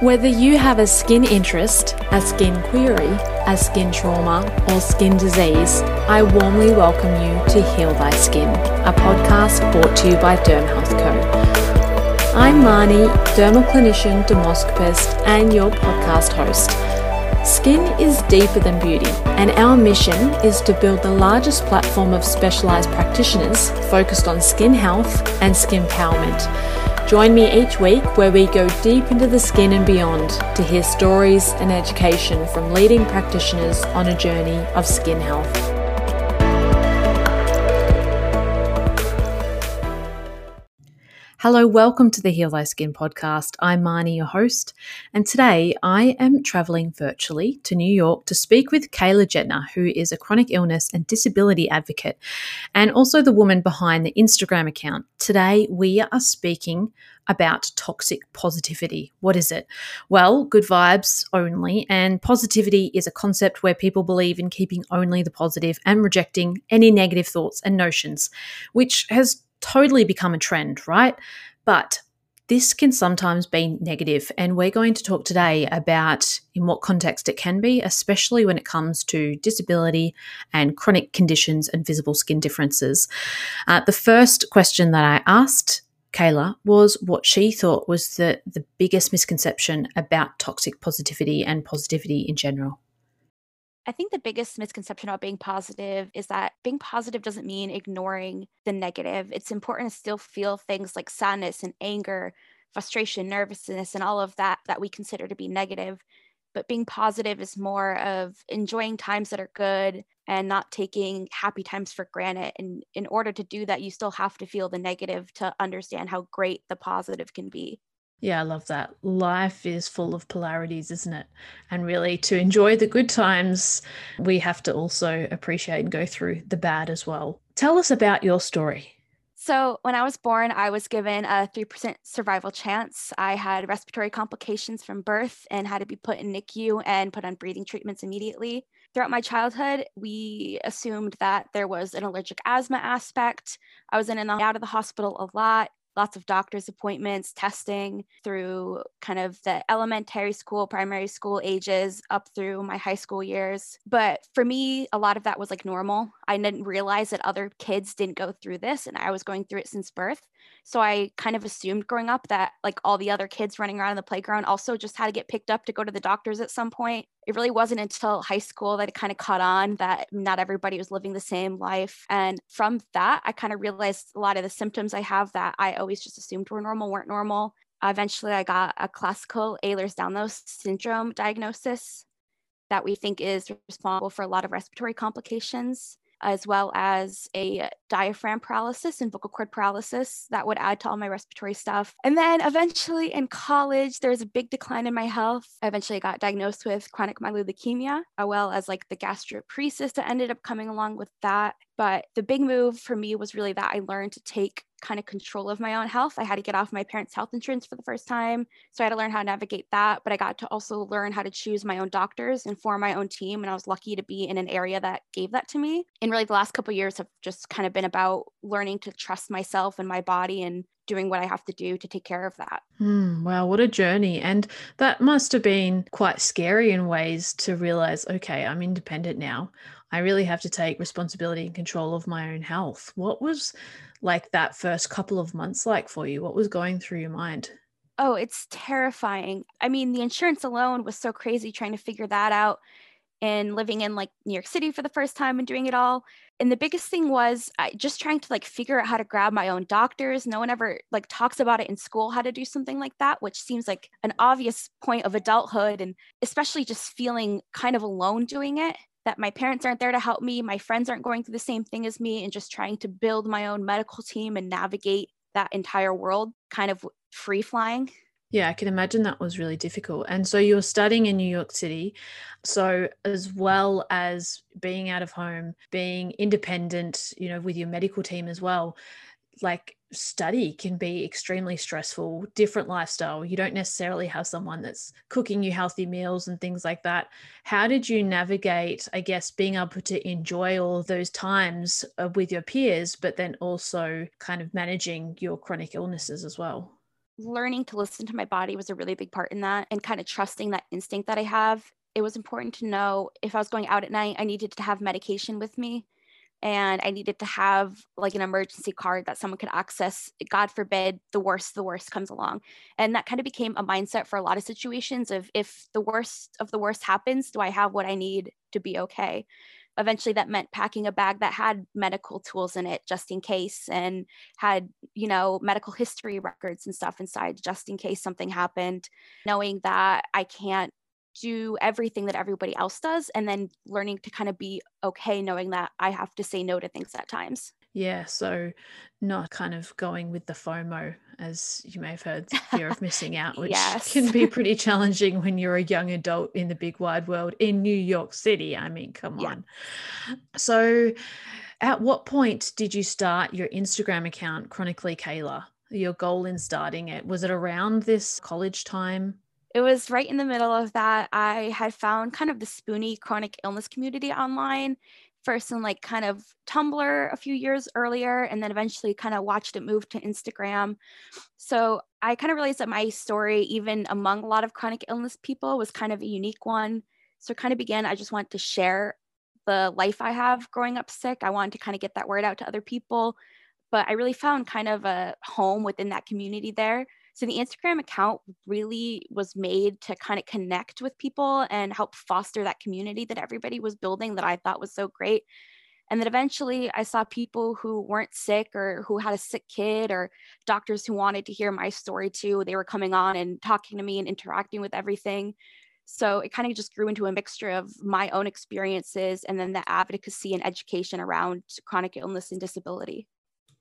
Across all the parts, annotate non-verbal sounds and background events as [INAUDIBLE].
Whether you have a skin interest, a skin query, a skin trauma, or skin disease, I warmly welcome you to Heal Thy Skin, a podcast brought to you by Derm Health Co. I'm Marnie, dermal clinician, dermoscopist, and your podcast host. Skin is deeper than beauty, and our mission is to build the largest platform of specialised practitioners focused on skin health and skin empowerment. Join me each week where we go deep into the skin and beyond to hear stories and education from leading practitioners on a journey of skin health. Hello, welcome to the Heal Thy Skin podcast. I'm Marnie, your host, and today I am traveling virtually to New York to speak with Kayla Jetner, who is a chronic illness and disability advocate and also the woman behind the Instagram account. Today we are speaking about toxic positivity. What is it? Well, good vibes only, and positivity is a concept where people believe in keeping only the positive and rejecting any negative thoughts and notions, which has totally become a trend, right? But this can sometimes be negative, and we're going to talk today about in what context it can be, especially when it comes to disability and chronic conditions and visible skin differences. Uh, the first question that I asked Kayla was what she thought was the, the biggest misconception about toxic positivity and positivity in general. I think the biggest misconception about being positive is that being positive doesn't mean ignoring the negative. It's important to still feel things like sadness and anger, frustration, nervousness, and all of that that we consider to be negative. But being positive is more of enjoying times that are good and not taking happy times for granted. And in order to do that, you still have to feel the negative to understand how great the positive can be. Yeah, I love that. Life is full of polarities, isn't it? And really, to enjoy the good times, we have to also appreciate and go through the bad as well. Tell us about your story. So, when I was born, I was given a 3% survival chance. I had respiratory complications from birth and had to be put in NICU and put on breathing treatments immediately. Throughout my childhood, we assumed that there was an allergic asthma aspect. I was in and out of the hospital a lot lots of doctor's appointments, testing through kind of the elementary school, primary school ages up through my high school years. But for me, a lot of that was like normal. I didn't realize that other kids didn't go through this and I was going through it since birth. So I kind of assumed growing up that like all the other kids running around in the playground also just had to get picked up to go to the doctors at some point. It really wasn't until high school that it kind of caught on that not everybody was living the same life. And from that, I kind of realized a lot of the symptoms I have that I always just assumed were normal weren't normal. Eventually, I got a classical Ehlers-Danlos syndrome diagnosis that we think is responsible for a lot of respiratory complications as well as a diaphragm paralysis and vocal cord paralysis that would add to all my respiratory stuff. And then eventually in college, there was a big decline in my health. I eventually got diagnosed with chronic myeloid leukemia, as well as like the gastroparesis that ended up coming along with that. But the big move for me was really that I learned to take kind of control of my own health. I had to get off my parents' health insurance for the first time. So I had to learn how to navigate that. But I got to also learn how to choose my own doctors and form my own team. And I was lucky to be in an area that gave that to me. And really, the last couple years have just kind of been about learning to trust myself and my body and doing what I have to do to take care of that. Mm, wow, what a journey. And that must have been quite scary in ways to realize, okay, I'm independent now. I really have to take responsibility and control of my own health. What was like that first couple of months like for you? What was going through your mind? Oh, it's terrifying. I mean, the insurance alone was so crazy trying to figure that out and living in like New York City for the first time and doing it all. And the biggest thing was just trying to like figure out how to grab my own doctors. No one ever like talks about it in school how to do something like that, which seems like an obvious point of adulthood and especially just feeling kind of alone doing it that my parents aren't there to help me, my friends aren't going through the same thing as me, and just trying to build my own medical team and navigate that entire world kind of free flying. Yeah, I can imagine that was really difficult. And so you're studying in New York City. So, as well as being out of home, being independent, you know, with your medical team as well, like study can be extremely stressful, different lifestyle. You don't necessarily have someone that's cooking you healthy meals and things like that. How did you navigate, I guess, being able to enjoy all those times uh, with your peers, but then also kind of managing your chronic illnesses as well? learning to listen to my body was a really big part in that and kind of trusting that instinct that I have. It was important to know if I was going out at night, I needed to have medication with me and I needed to have like an emergency card that someone could access. God forbid the worst, the worst comes along. And that kind of became a mindset for a lot of situations of if the worst of the worst happens, do I have what I need to be okay? Eventually that meant packing a bag that had medical tools in it just in case and had, you know, medical history records and stuff inside just in case something happened, knowing that I can't do everything that everybody else does and then learning to kind of be okay knowing that I have to say no to things at times. Yeah, so not kind of going with the FOMO, as you may have heard, fear of missing [LAUGHS] out, which yes. can be pretty [LAUGHS] challenging when you're a young adult in the big wide world in New York City. I mean, come yeah. on. So, at what point did you start your Instagram account, Chronically Kayla? Your goal in starting it? Was it around this college time? It was right in the middle of that. I had found kind of the spoony chronic illness community online, first in like kind of Tumblr a few years earlier, and then eventually kind of watched it move to Instagram. So I kind of realized that my story, even among a lot of chronic illness people, was kind of a unique one. So kind of began, I just wanted to share the life I have growing up sick. I wanted to kind of get that word out to other people. But I really found kind of a home within that community there. So the Instagram account really was made to kind of connect with people and help foster that community that everybody was building that I thought was so great. And then eventually I saw people who weren't sick or who had a sick kid or doctors who wanted to hear my story too. They were coming on and talking to me and interacting with everything. So it kind of just grew into a mixture of my own experiences and then the advocacy and education around chronic illness and disability.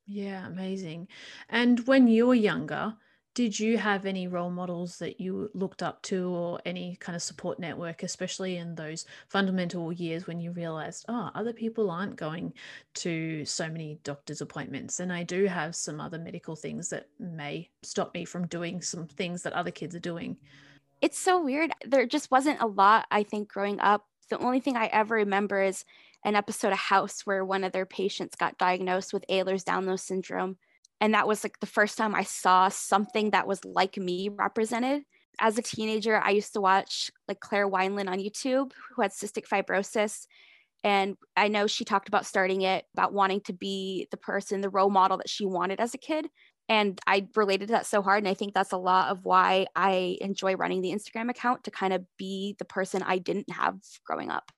Yeah, amazing. And when you were younger, did you have any role models that you looked up to or any kind of support network, especially in those fundamental years when you realized, oh, other people aren't going to so many doctor's appointments? And I do have some other medical things that may stop me from doing some things that other kids are doing. It's so weird. There just wasn't a lot, I think, growing up. The only thing I ever remember is an episode of House where one of their patients got diagnosed with Ehlers-Danlos syndrome and that was like the first time I saw something that was like me represented. As a teenager, I used to watch like Claire Wineland on YouTube, who had cystic fibrosis. And I know she talked about starting it, about wanting to be the person, the role model that she wanted as a kid. And I related to that so hard. And I think that's a lot of why I enjoy running the Instagram account to kind of be the person I didn't have growing up.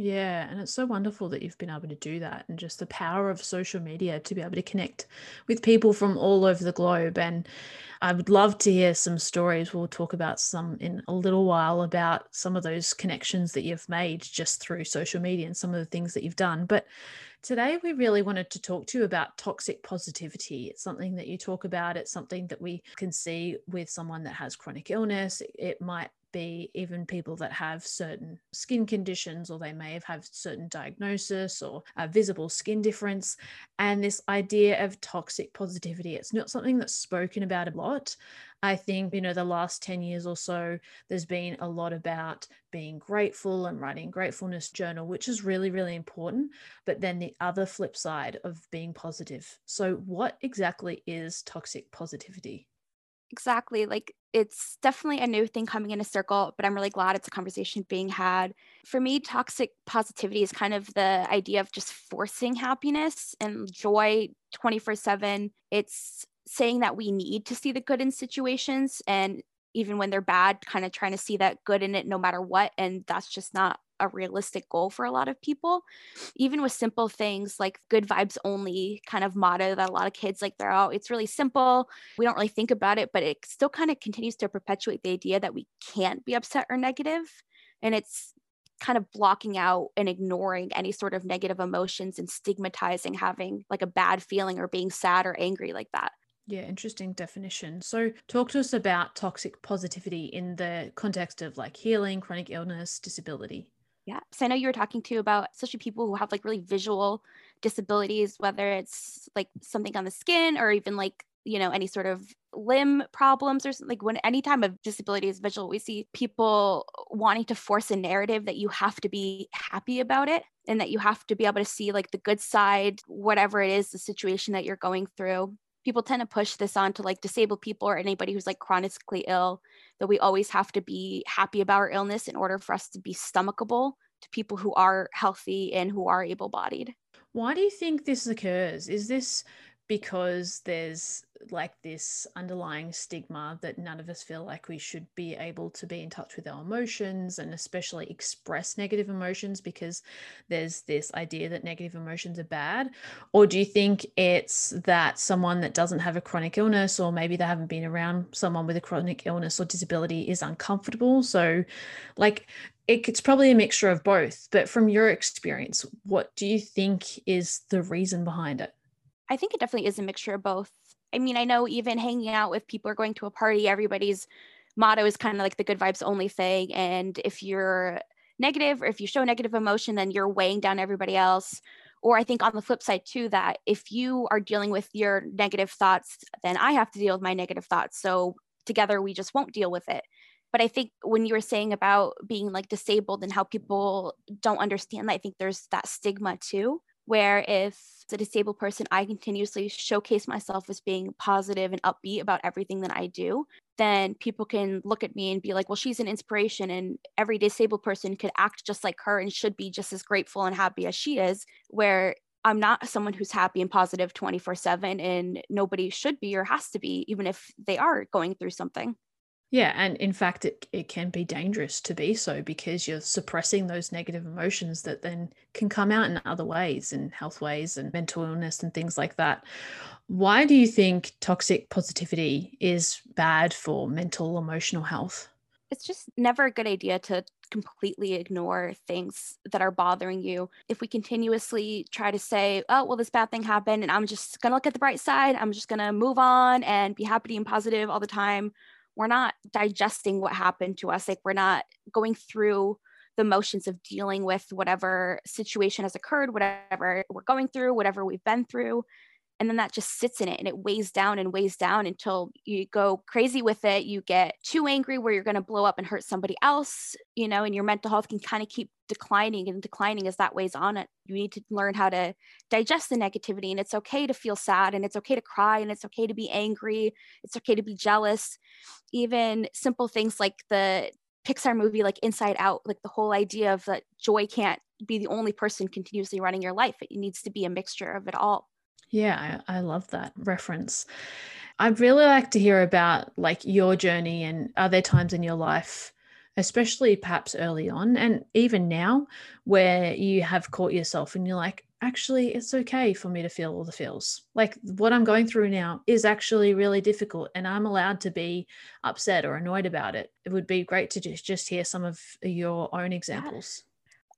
Yeah, and it's so wonderful that you've been able to do that and just the power of social media to be able to connect with people from all over the globe. And I would love to hear some stories. We'll talk about some in a little while about some of those connections that you've made just through social media and some of the things that you've done. But today we really wanted to talk to you about toxic positivity. It's something that you talk about, it's something that we can see with someone that has chronic illness. It might be even people that have certain skin conditions or they may have had certain diagnosis or a visible skin difference and this idea of toxic positivity it's not something that's spoken about a lot. I think you know the last 10 years or so there's been a lot about being grateful and writing gratefulness journal which is really really important but then the other flip side of being positive. So what exactly is toxic positivity exactly like it's definitely a new thing coming in a circle but i'm really glad it's a conversation being had. For me toxic positivity is kind of the idea of just forcing happiness and joy 24 7 it's saying that we need to see the good in situations and even when they're bad kind of trying to see that good in it no matter what and that's just not a realistic goal for a lot of people even with simple things like good vibes only kind of motto that a lot of kids like throw out oh, it's really simple we don't really think about it but it still kind of continues to perpetuate the idea that we can't be upset or negative and it's kind of blocking out and ignoring any sort of negative emotions and stigmatizing having like a bad feeling or being sad or angry like that yeah, interesting definition. So, talk to us about toxic positivity in the context of like healing, chronic illness, disability. Yeah. So I know you were talking to about especially people who have like really visual disabilities, whether it's like something on the skin or even like, you know, any sort of limb problems or something. Like when any time of disability is visual, we see people wanting to force a narrative that you have to be happy about it and that you have to be able to see like the good side, whatever it is, the situation that you're going through. People tend to push this on to like disabled people or anybody who's like chronically ill that we always have to be happy about our illness in order for us to be stomachable to people who are healthy and who are able bodied. Why do you think this occurs? Is this because there's like this underlying stigma that none of us feel like we should be able to be in touch with our emotions and especially express negative emotions because there's this idea that negative emotions are bad. Or do you think it's that someone that doesn't have a chronic illness or maybe they haven't been around someone with a chronic illness or disability is uncomfortable? So like it's probably a mixture of both but from your experience what do you think is the reason behind it I think it definitely is a mixture of both. I mean, I know even hanging out with people or going to a party, everybody's motto is kind of like the good vibes only thing. And if you're negative or if you show negative emotion, then you're weighing down everybody else. Or I think on the flip side too, that if you are dealing with your negative thoughts, then I have to deal with my negative thoughts. So together we just won't deal with it. But I think when you were saying about being like disabled and how people don't understand that, I think there's that stigma too where if as a disabled person i continuously showcase myself as being positive and upbeat about everything that i do then people can look at me and be like well she's an inspiration and every disabled person could act just like her and should be just as grateful and happy as she is where I'm not someone who's happy and positive 24 7, and nobody should be or has to be, even if they are going through something. Yeah, and in fact, it, it can be dangerous to be so because you're suppressing those negative emotions that then can come out in other ways, in health ways and mental illness and things like that. Why do you think toxic positivity is bad for mental emotional health? It's just never a good idea to completely ignore things that are bothering you. If we continuously try to say, oh, well, this bad thing happened, and I'm just going to look at the bright side, I'm just going to move on and be happy and positive all the time we're not digesting what happened to us like we're not going through the motions of dealing with whatever situation has occurred whatever we're going through whatever we've been through and then that just sits in it and it weighs down and weighs down until you go crazy with it you get too angry where you're going to blow up and hurt somebody else you know and your mental health can kind of keep declining and declining as that weighs on it you need to learn how to digest the negativity and it's okay to feel sad and it's okay to cry and it's okay to be angry it's okay to be jealous even simple things like the Pixar movie like Inside Out, like the whole idea of that joy can't be the only person continuously running your life. It needs to be a mixture of it all. Yeah, I, I love that reference. I'd really like to hear about like your journey and are there times in your life, especially perhaps early on and even now, where you have caught yourself and you're like, actually, it's okay for me to feel all the feels. Like what I'm going through now is actually really difficult and I'm allowed to be upset or annoyed about it. It would be great to just, just hear some of your own examples.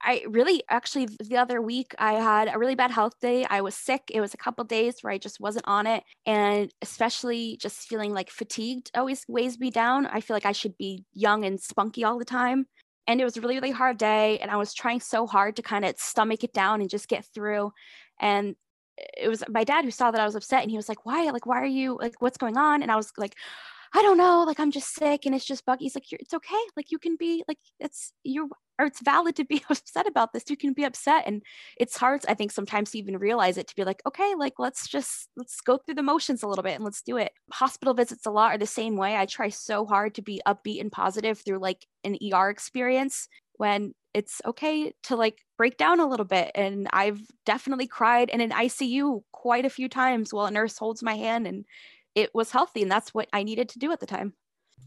I really actually the other week I had a really bad health day. I was sick. It was a couple days where I just wasn't on it. And especially just feeling like fatigued always weighs me down. I feel like I should be young and spunky all the time. And it was a really, really hard day. And I was trying so hard to kind of stomach it down and just get through. And it was my dad who saw that I was upset and he was like, Why? Like, why are you like, what's going on? And I was like, I don't know, like I'm just sick and it's just buggy. He's like, it's okay. Like you can be like, it's you or it's valid to be [LAUGHS] upset about this. You can be upset. And it's hard, I think, sometimes to even realize it to be like, okay, like let's just let's go through the motions a little bit and let's do it. Hospital visits a lot are the same way. I try so hard to be upbeat and positive through like an ER experience when it's okay to like break down a little bit. And I've definitely cried in an ICU quite a few times while a nurse holds my hand and it was healthy and that's what I needed to do at the time.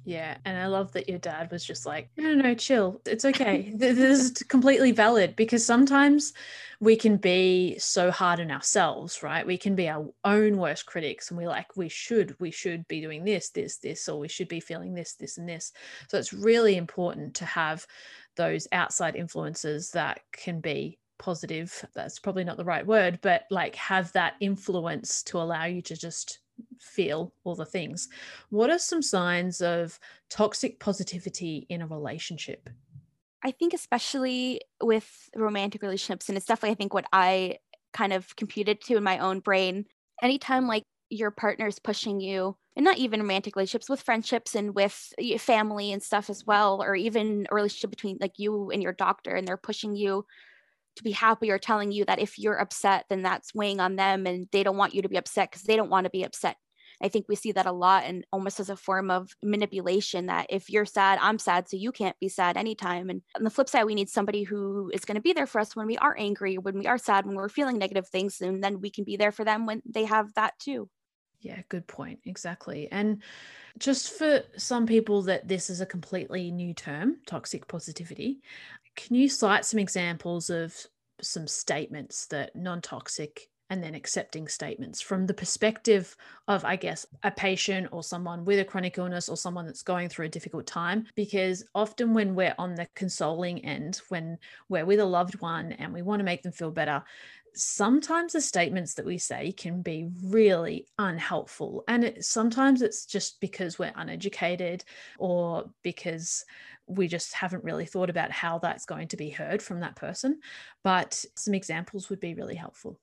Yeah, and I love that your dad was just like, no, no, no, chill. It's okay. [LAUGHS] this is completely valid because sometimes we can be so hard on ourselves, right? We can be our own worst critics and we're like, we should, we should be doing this, this, this, or we should be feeling this, this, and this. So it's really important to have those outside influences that can be positive. That's probably not the right word, but like have that influence to allow you to just feel all the things. What are some signs of toxic positivity in a relationship? I think, especially with romantic relationships, and it's definitely, I think, what I kind of computed to in my own brain. Anytime like your partner is pushing you, and not even romantic relationships, with friendships and with family and stuff as well, or even a relationship between like you and your doctor, and they're pushing you to be happy or telling you that if you're upset then that's weighing on them and they don't want you to be upset because they don't want to be upset I think we see that a lot and almost as a form of manipulation that if you're sad, I'm sad, so you can't be sad anytime. And on the flip side, we need somebody who is going to be there for us when we are angry, when we are sad, when we're feeling negative things, and then we can be there for them when they have that too. Yeah, good point. Exactly. And just for some people that this is a completely new term, toxic positivity, can you cite some examples of some statements that non toxic and then accepting statements from the perspective of, I guess, a patient or someone with a chronic illness or someone that's going through a difficult time. Because often when we're on the consoling end, when we're with a loved one and we want to make them feel better, sometimes the statements that we say can be really unhelpful. And it, sometimes it's just because we're uneducated or because we just haven't really thought about how that's going to be heard from that person. But some examples would be really helpful.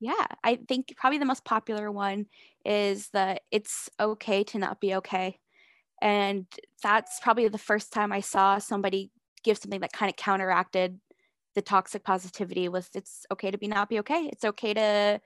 Yeah, I think probably the most popular one is that it's okay to not be okay. And that's probably the first time I saw somebody give something that kind of counteracted the toxic positivity was it's okay to be not be okay. It's okay to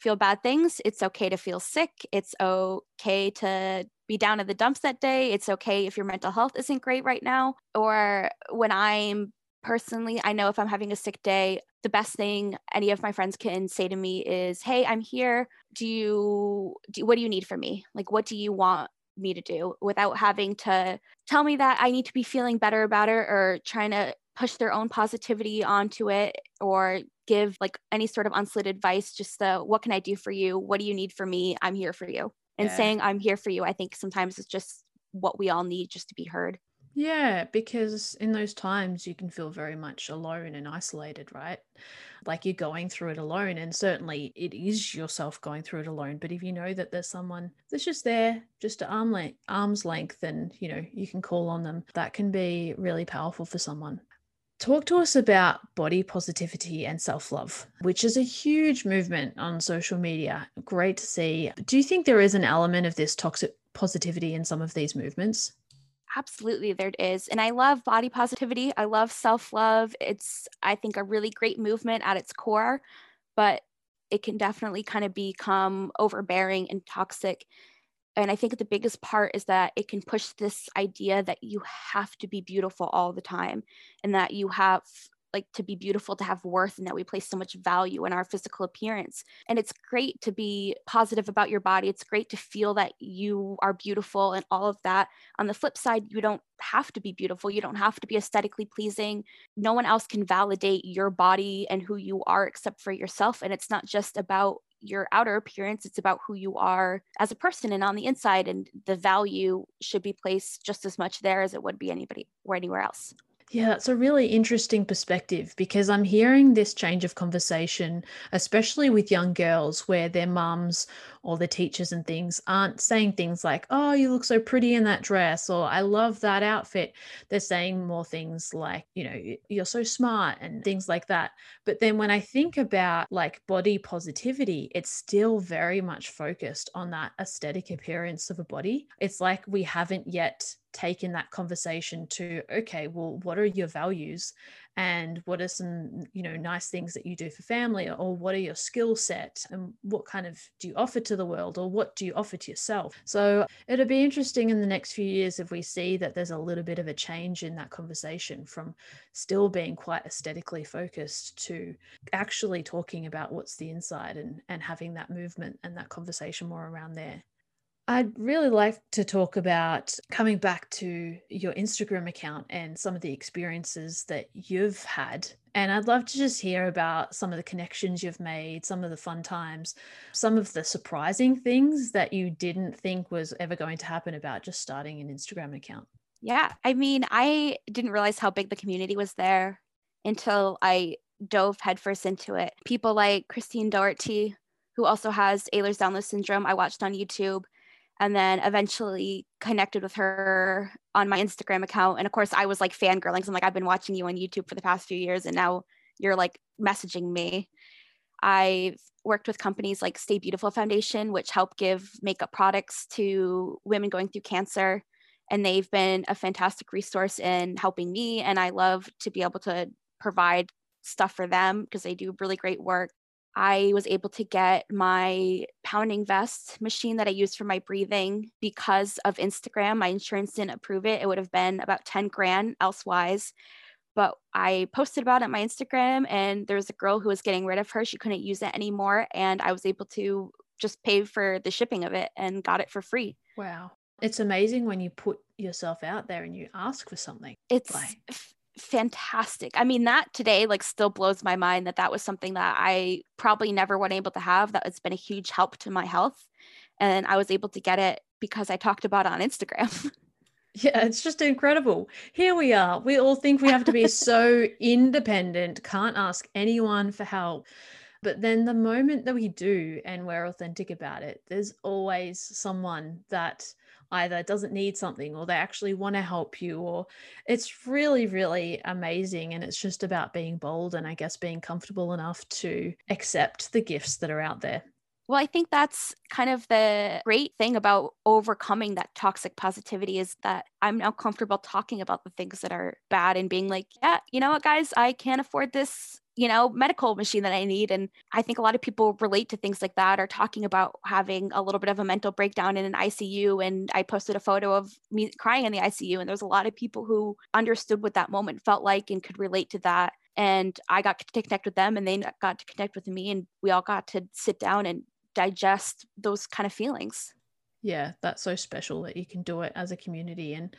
feel bad things. It's okay to feel sick. It's okay to be down in the dumps that day. It's okay if your mental health isn't great right now. Or when I'm personally, I know if I'm having a sick day, the best thing any of my friends can say to me is, "Hey, I'm here. Do you do what do you need from me? Like what do you want me to do?" without having to tell me that I need to be feeling better about it or trying to push their own positivity onto it or give like any sort of unsolicited advice just the what can I do for you? What do you need from me? I'm here for you. And yeah. saying I'm here for you, I think sometimes it's just what we all need just to be heard. Yeah, because in those times you can feel very much alone and isolated, right? Like you're going through it alone. And certainly it is yourself going through it alone. But if you know that there's someone that's just there, just at arm length, arm's length, and you know, you can call on them, that can be really powerful for someone. Talk to us about body positivity and self love, which is a huge movement on social media. Great to see. Do you think there is an element of this toxic positivity in some of these movements? Absolutely, there is. And I love body positivity. I love self love. It's, I think, a really great movement at its core, but it can definitely kind of become overbearing and toxic. And I think the biggest part is that it can push this idea that you have to be beautiful all the time and that you have like to be beautiful to have worth and that we place so much value in our physical appearance. And it's great to be positive about your body. It's great to feel that you are beautiful and all of that. On the flip side you don't have to be beautiful. You don't have to be aesthetically pleasing. No one else can validate your body and who you are except for yourself. And it's not just about your outer appearance. It's about who you are as a person and on the inside. And the value should be placed just as much there as it would be anybody or anywhere else yeah, that's a really interesting perspective because I'm hearing this change of conversation, especially with young girls, where their mums or the teachers and things aren't saying things like, Oh, you look so pretty in that dress, or I love that outfit. They're saying more things like, You know, you're so smart and things like that. But then when I think about like body positivity, it's still very much focused on that aesthetic appearance of a body. It's like we haven't yet taken that conversation to okay well what are your values? And what are some you know nice things that you do for family? Or what are your skill set? And what kind of do you offer to the world? Or what do you offer to yourself? So it'll be interesting in the next few years if we see that there's a little bit of a change in that conversation from still being quite aesthetically focused to actually talking about what's the inside and and having that movement and that conversation more around there I'd really like to talk about coming back to your Instagram account and some of the experiences that you've had. And I'd love to just hear about some of the connections you've made, some of the fun times, some of the surprising things that you didn't think was ever going to happen about just starting an Instagram account. Yeah. I mean, I didn't realize how big the community was there until I dove headfirst into it. People like Christine Doherty, who also has Ehlers-Danlos syndrome, I watched on YouTube and then eventually connected with her on my Instagram account. And of course, I was like fangirling. So I'm like, I've been watching you on YouTube for the past few years, and now you're like messaging me. I've worked with companies like Stay Beautiful Foundation, which help give makeup products to women going through cancer. And they've been a fantastic resource in helping me. And I love to be able to provide stuff for them because they do really great work. I was able to get my pounding vest machine that I use for my breathing because of Instagram. My insurance didn't approve it. It would have been about 10 grand elsewise. But I posted about it on my Instagram, and there was a girl who was getting rid of her. She couldn't use it anymore. And I was able to just pay for the shipping of it and got it for free. Wow. It's amazing when you put yourself out there and you ask for something. It's like, fantastic. I mean, that today like still blows my mind that that was something that I probably never would able to have. That has been a huge help to my health, and I was able to get it because I talked about it on Instagram. [LAUGHS] Yeah, it's just incredible. Here we are. We all think we have to be so [LAUGHS] independent, can't ask anyone for help. But then the moment that we do and we're authentic about it, there's always someone that either doesn't need something or they actually want to help you or it's really really amazing and it's just about being bold and i guess being comfortable enough to accept the gifts that are out there. Well, I think that's kind of the great thing about overcoming that toxic positivity is that I'm now comfortable talking about the things that are bad and being like, yeah, you know what, guys, I can't afford this you know, medical machine that I need. And I think a lot of people relate to things like that or talking about having a little bit of a mental breakdown in an ICU. And I posted a photo of me crying in the ICU. And there's a lot of people who understood what that moment felt like and could relate to that. And I got to connect with them and they got to connect with me. And we all got to sit down and digest those kind of feelings yeah that's so special that you can do it as a community and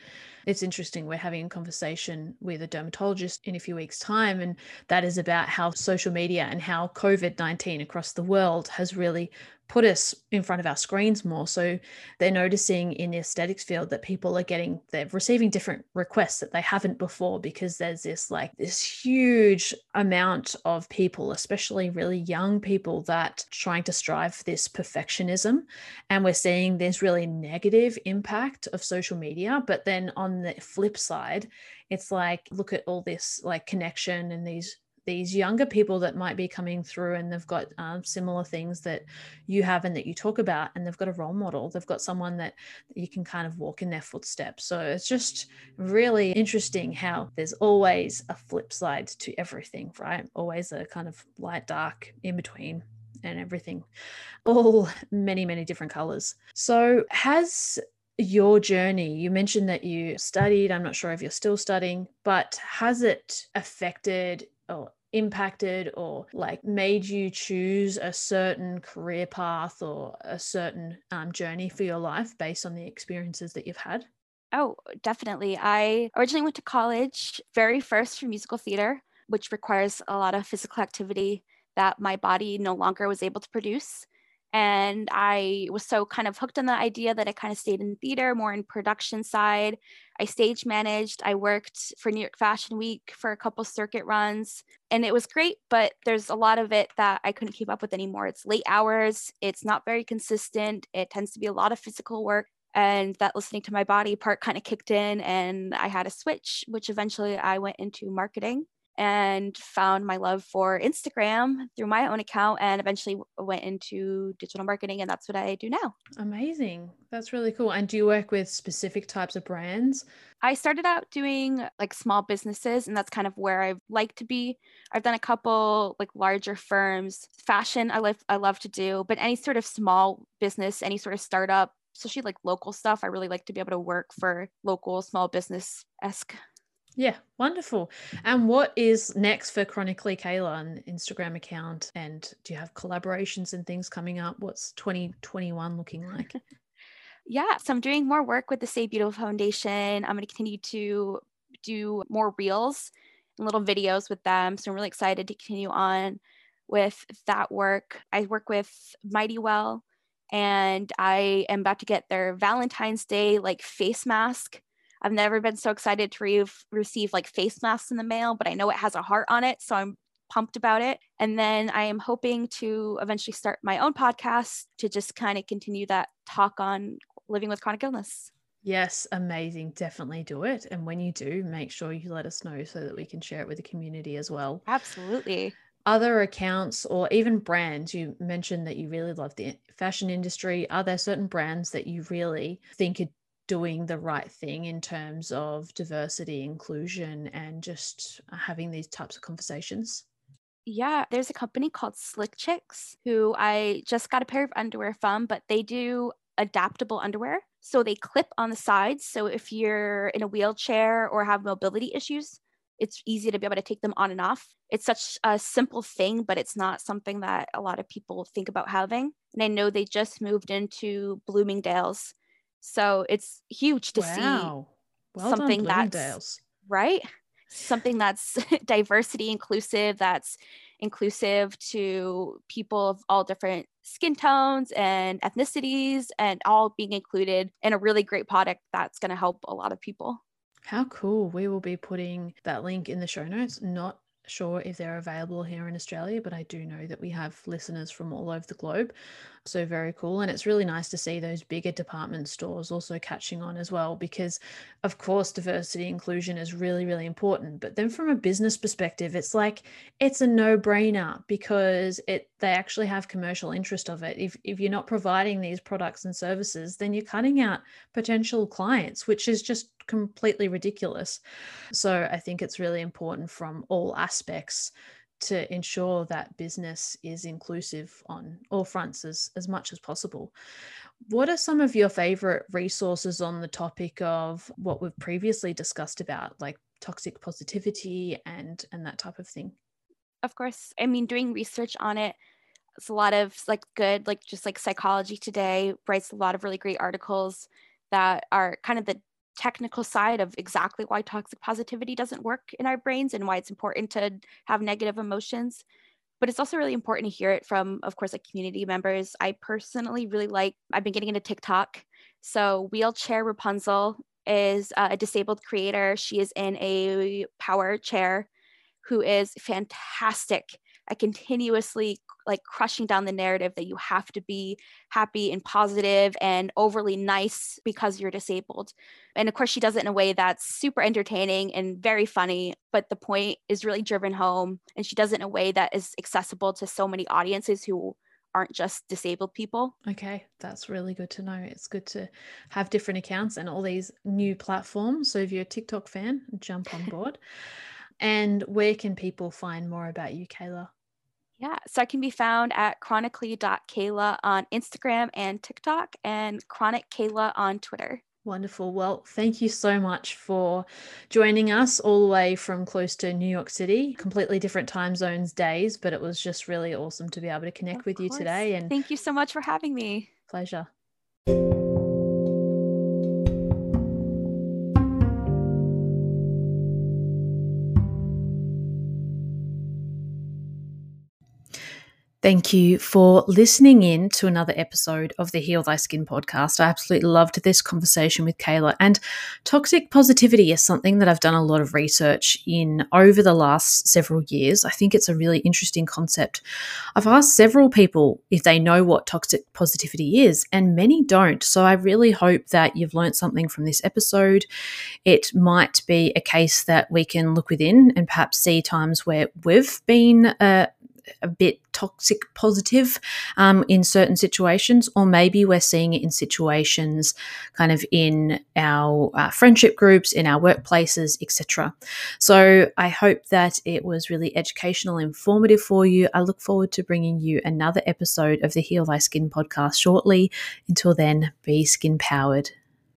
it's interesting we're having a conversation with a dermatologist in a few weeks time and that is about how social media and how covid-19 across the world has really put us in front of our screens more. So they're noticing in the aesthetics field that people are getting, they're receiving different requests that they haven't before because there's this like this huge amount of people, especially really young people, that trying to strive for this perfectionism. And we're seeing this really negative impact of social media. But then on the flip side, it's like, look at all this like connection and these these younger people that might be coming through and they've got um, similar things that you have and that you talk about and they've got a role model. They've got someone that you can kind of walk in their footsteps. So it's just really interesting how there's always a flip side to everything right? Always a kind of light dark in between and everything. All many many different colors. So has your journey you mentioned that you studied i'm not sure if you're still studying but has it affected or impacted or like made you choose a certain career path or a certain um, journey for your life based on the experiences that you've had? Oh, definitely. I originally went to college very first for musical theater, which requires a lot of physical activity that my body no longer was able to produce. And I was so kind of hooked on the idea that I kind of stayed in theater, more in production side. I stage managed. I worked for New York Fashion Week for a couple circuit runs, and it was great. But there's a lot of it that I couldn't keep up with anymore. It's late hours. It's not very consistent. It tends to be a lot of physical work. And that listening to my body part kind of kicked in, and I had a switch, which eventually I went into marketing and found my love for Instagram through my own account and eventually went into digital marketing and that's what I do now. Amazing. That's really cool. And do you work with specific types of brands? I started out doing like small businesses and that's kind of where I like to be. I've done a couple like larger firms. Fashion I love I love to do, but any sort of small business, any sort of startup, especially like local stuff, I really like to be able to work for local small business esque yeah, wonderful. And what is next for Chronically Kayla on Instagram account? And do you have collaborations and things coming up? What's 2021 looking like? [LAUGHS] yeah, so I'm doing more work with the Stay Beautiful Foundation. I'm going to continue to do more reels and little videos with them. So I'm really excited to continue on with that work. I work with Mighty Well and I am about to get their Valentine's Day like face mask I've never been so excited to re- receive like face masks in the mail, but I know it has a heart on it. So I'm pumped about it. And then I am hoping to eventually start my own podcast to just kind of continue that talk on living with chronic illness. Yes, amazing. Definitely do it. And when you do, make sure you let us know so that we can share it with the community as well. Absolutely. Other accounts or even brands, you mentioned that you really love the fashion industry. Are there certain brands that you really think are doing the right thing in terms of diversity, inclusion, and just uh, having these types of conversations? Yeah, there's a company called Slick Chicks who I just got a pair of underwear from, but they do adaptable underwear. So they clip on the sides. So if you're in a wheelchair or have mobility issues, it's easy to be able to take them on and off. It's such a simple thing, but it's not something that a lot of people think about having. And I know they just moved into Bloomingdale's. So it's huge to wow. see well something that's right. Something that's [LAUGHS] diversity inclusive, that's inclusive to people of all different skin tones and ethnicities, and all being included in a really great product that's going to help a lot of people. How cool. We will be putting that link in the show notes, not sure if they're available here in Australia, but I do know that we have listeners from all over the globe. So very cool. And it's really nice to see those bigger department stores also catching on as well, because of course, diversity inclusion is really, really important. But then from a business perspective, it's like it's a no-brainer because it they actually have commercial interest of it. If if you're not providing these products and services, then you're cutting out potential clients, which is just completely ridiculous. So I think it's really important from all aspects to ensure that business is inclusive on all fronts as, as much as possible. What are some of your favorite resources on the topic of what we've previously discussed about, like toxic positivity and and that type of thing? Of course. I mean, doing research on it, it's a lot of like good, like just like psychology today writes a lot of really great articles that are kind of the technical side of exactly why toxic positivity doesn't work in our brains and why it's important to have negative emotions but it's also really important to hear it from of course like community members. I personally really like i've been getting into tiktok so wheelchair rapunzel is a disabled creator. She is in a power chair who is fantastic at continuously like crushing down the narrative that you have to be happy and positive and overly nice because you're disabled. And of course, she does it in a way that's super entertaining and very funny, but the point is really driven home. And she does it in a way that is accessible to so many audiences who aren't just disabled people. Okay, that's really good to know. It's good to have different accounts and all these new platforms. So if you're a TikTok fan, jump on [LAUGHS] board. and where can people find more about you, Kayla? Yeah, so I can be found at chronically.kayla on Instagram and TikTok and chronic Kayla on Twitter. Wonderful. Well, thank you so much for joining us all the way from close to New York City, completely different time zones, days, but it was just really awesome to be able to connect of with course. you today. And thank you so much for having me. Pleasure. Thank you for listening in to another episode of the Heal Thy Skin podcast. I absolutely loved this conversation with Kayla. And toxic positivity is something that I've done a lot of research in over the last several years. I think it's a really interesting concept. I've asked several people if they know what toxic positivity is, and many don't. So I really hope that you've learned something from this episode. It might be a case that we can look within and perhaps see times where we've been. Uh, a bit toxic positive um, in certain situations, or maybe we're seeing it in situations kind of in our uh, friendship groups, in our workplaces, etc. So I hope that it was really educational, informative for you. I look forward to bringing you another episode of the Heal Thy Skin podcast shortly. Until then, be skin powered.